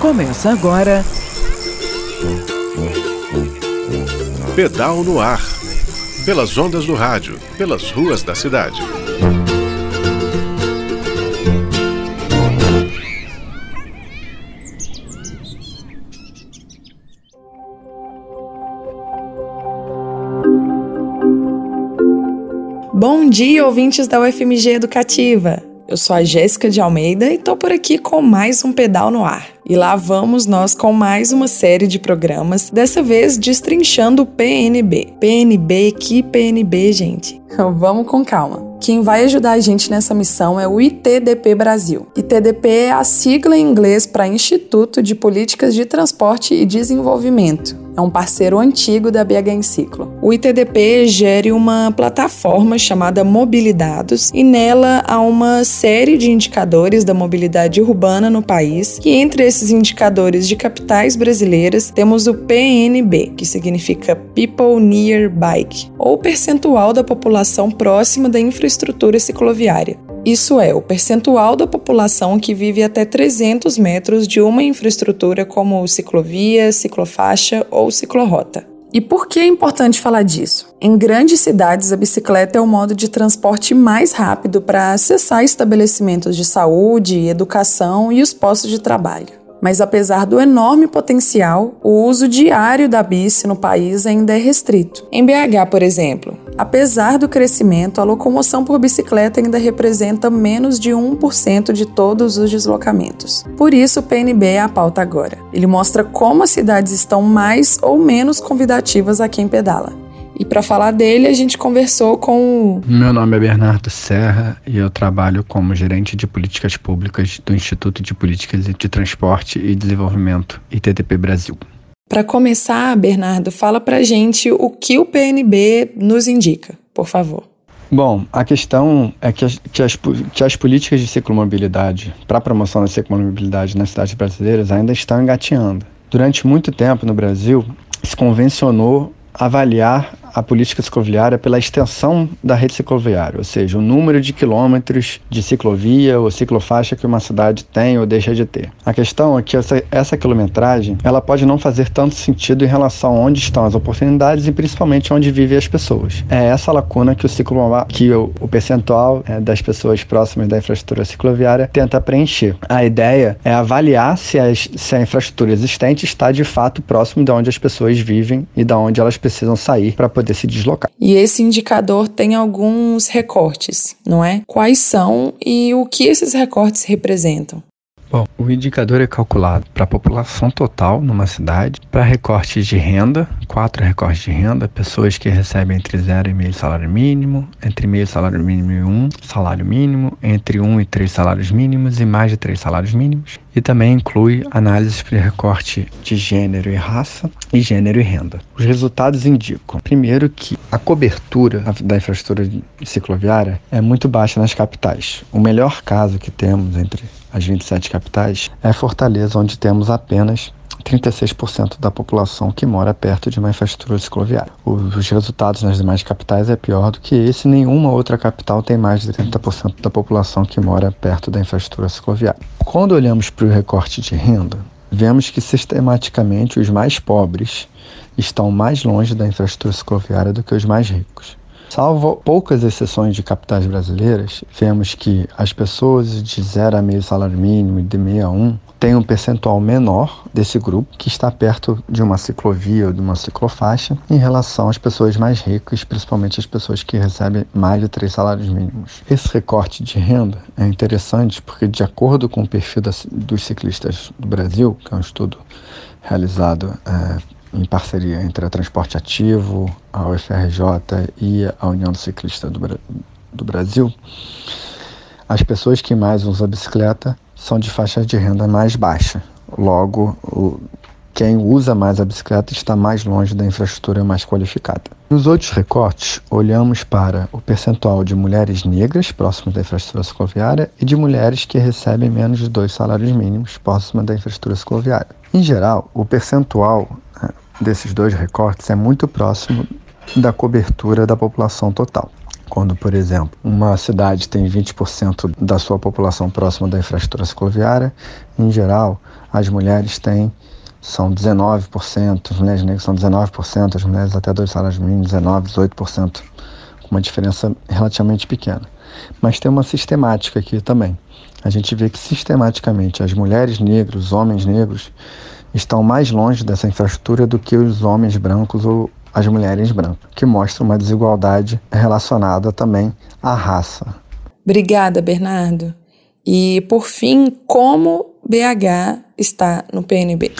Começa agora. Pedal no ar. Pelas ondas do rádio, pelas ruas da cidade. Bom dia, ouvintes da UFMG Educativa. Eu sou a Jéssica de Almeida e tô por aqui com mais um Pedal no Ar. E lá vamos nós com mais uma série de programas, dessa vez destrinchando o PNB. PNB, que PNB, gente? Vamos com calma. Quem vai ajudar a gente nessa missão é o ITDP Brasil. ITDP é a sigla em inglês para Instituto de Políticas de Transporte e Desenvolvimento é um parceiro antigo da BH Enciclo. O ITDP gere uma plataforma chamada Mobilidados e nela há uma série de indicadores da mobilidade urbana no país, e entre esses indicadores de capitais brasileiras temos o PNB, que significa People Near Bike, ou percentual da população próxima da infraestrutura cicloviária. Isso é, o percentual da população que vive até 300 metros de uma infraestrutura como ciclovia, ciclofaixa ou ciclorrota. E por que é importante falar disso? Em grandes cidades, a bicicleta é o modo de transporte mais rápido para acessar estabelecimentos de saúde, educação e os postos de trabalho. Mas apesar do enorme potencial, o uso diário da bici no país ainda é restrito. Em BH, por exemplo, apesar do crescimento, a locomoção por bicicleta ainda representa menos de 1% de todos os deslocamentos. Por isso, o PNB é a pauta agora. Ele mostra como as cidades estão mais ou menos convidativas a quem pedala. E para falar dele, a gente conversou com. Meu nome é Bernardo Serra e eu trabalho como gerente de políticas públicas do Instituto de Políticas de Transporte e Desenvolvimento, ITTP Brasil. Para começar, Bernardo, fala para gente o que o PNB nos indica, por favor. Bom, a questão é que as, que as, que as políticas de ciclomobilidade para a promoção da ciclomobilidade nas cidades brasileiras ainda estão engateando. Durante muito tempo no Brasil, se convencionou avaliar a política cicloviária pela extensão da rede cicloviária, ou seja, o número de quilômetros de ciclovia ou ciclofaixa que uma cidade tem ou deixa de ter. A questão é que essa, essa quilometragem ela pode não fazer tanto sentido em relação a onde estão as oportunidades e principalmente onde vivem as pessoas. É essa lacuna que o ciclo que o, o percentual é, das pessoas próximas da infraestrutura cicloviária tenta preencher. A ideia é avaliar se, as, se a infraestrutura existente está de fato próximo de onde as pessoas vivem e da onde elas precisam sair para poder se deslocar. E esse indicador tem alguns recortes, não é? Quais são e o que esses recortes representam? Bom, o indicador é calculado para a população total numa cidade, para recortes de renda, quatro recortes de renda, pessoas que recebem entre 0 e meio salário mínimo, entre meio salário mínimo e um salário mínimo, entre um e três salários mínimos e mais de três salários mínimos, e também inclui análises para recorte de gênero e raça e gênero e renda. Os resultados indicam, primeiro, que a cobertura da infraestrutura cicloviária é muito baixa nas capitais. O melhor caso que temos entre as 27 capitais, é Fortaleza, onde temos apenas 36% da população que mora perto de uma infraestrutura cicloviária. Os resultados nas demais capitais é pior do que esse. Nenhuma outra capital tem mais de 30% da população que mora perto da infraestrutura cicloviária. Quando olhamos para o recorte de renda, vemos que sistematicamente os mais pobres estão mais longe da infraestrutura cicloviária do que os mais ricos. Salvo poucas exceções de capitais brasileiras, vemos que as pessoas de 0 a meio salário mínimo e de meio a 1 um, têm um percentual menor desse grupo que está perto de uma ciclovia ou de uma ciclofaixa em relação às pessoas mais ricas, principalmente as pessoas que recebem mais de três salários mínimos. Esse recorte de renda é interessante porque, de acordo com o perfil dos ciclistas do Brasil, que é um estudo realizado é, em parceria entre a Transporte Ativo, a UFRJ e a União Ciclista do, do Brasil, as pessoas que mais usam a bicicleta são de faixa de renda mais baixa. Logo, quem usa mais a bicicleta está mais longe da infraestrutura mais qualificada. Nos outros recortes, olhamos para o percentual de mulheres negras próximas da infraestrutura cicloviária e de mulheres que recebem menos de dois salários mínimos próximas da infraestrutura cicloviária. Em geral, o percentual desses dois recortes é muito próximo da cobertura da população total. quando, por exemplo, uma cidade tem 20% da sua população próxima da infraestrutura cicloviária, em geral, as mulheres têm são 19%, as mulheres negras são 19%, as mulheres até dois salários mínimos 19, 18%, com uma diferença relativamente pequena. Mas tem uma sistemática aqui também. A gente vê que sistematicamente as mulheres negras, os homens negros, estão mais longe dessa infraestrutura do que os homens brancos ou as mulheres brancas, que mostra uma desigualdade relacionada também à raça. Obrigada, Bernardo. E, por fim, como BH está no PNB?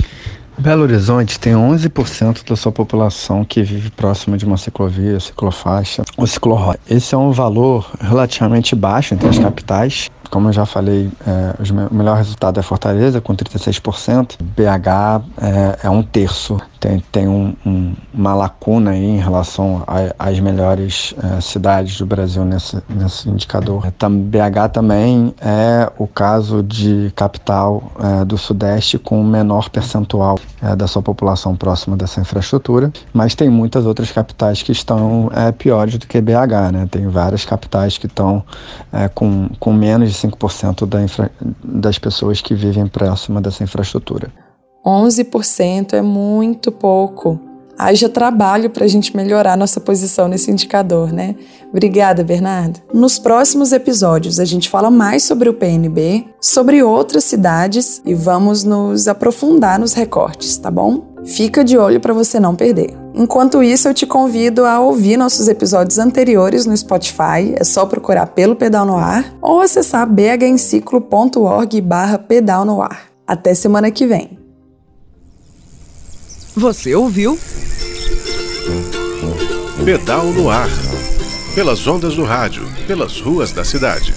Belo Horizonte tem 11% da sua população que vive próximo de uma ciclovia, ciclofaixa ou ciclorrota. Esse é um valor relativamente baixo entre as capitais como eu já falei, é, o melhor resultado é Fortaleza, com 36%. BH é, é um terço. Tem, tem um, um, uma lacuna aí em relação às melhores é, cidades do Brasil nesse, nesse indicador. Tam, BH também é o caso de capital é, do Sudeste com menor percentual é, da sua população próxima dessa infraestrutura, mas tem muitas outras capitais que estão é, piores do que BH. Né? Tem várias capitais que estão é, com, com menos de 5% da infra, das pessoas que vivem próxima dessa infraestrutura. 11% é muito pouco. Haja trabalho para a gente melhorar nossa posição nesse indicador, né? Obrigada, Bernardo. Nos próximos episódios, a gente fala mais sobre o PNB, sobre outras cidades e vamos nos aprofundar nos recortes, tá bom? Fica de olho para você não perder. Enquanto isso, eu te convido a ouvir nossos episódios anteriores no Spotify, é só procurar pelo Pedal no Ar, ou acessar bhenciclo.org barra pedal no ar. Até semana que vem. Você ouviu? Pedal no Ar. Pelas ondas do rádio, pelas ruas da cidade.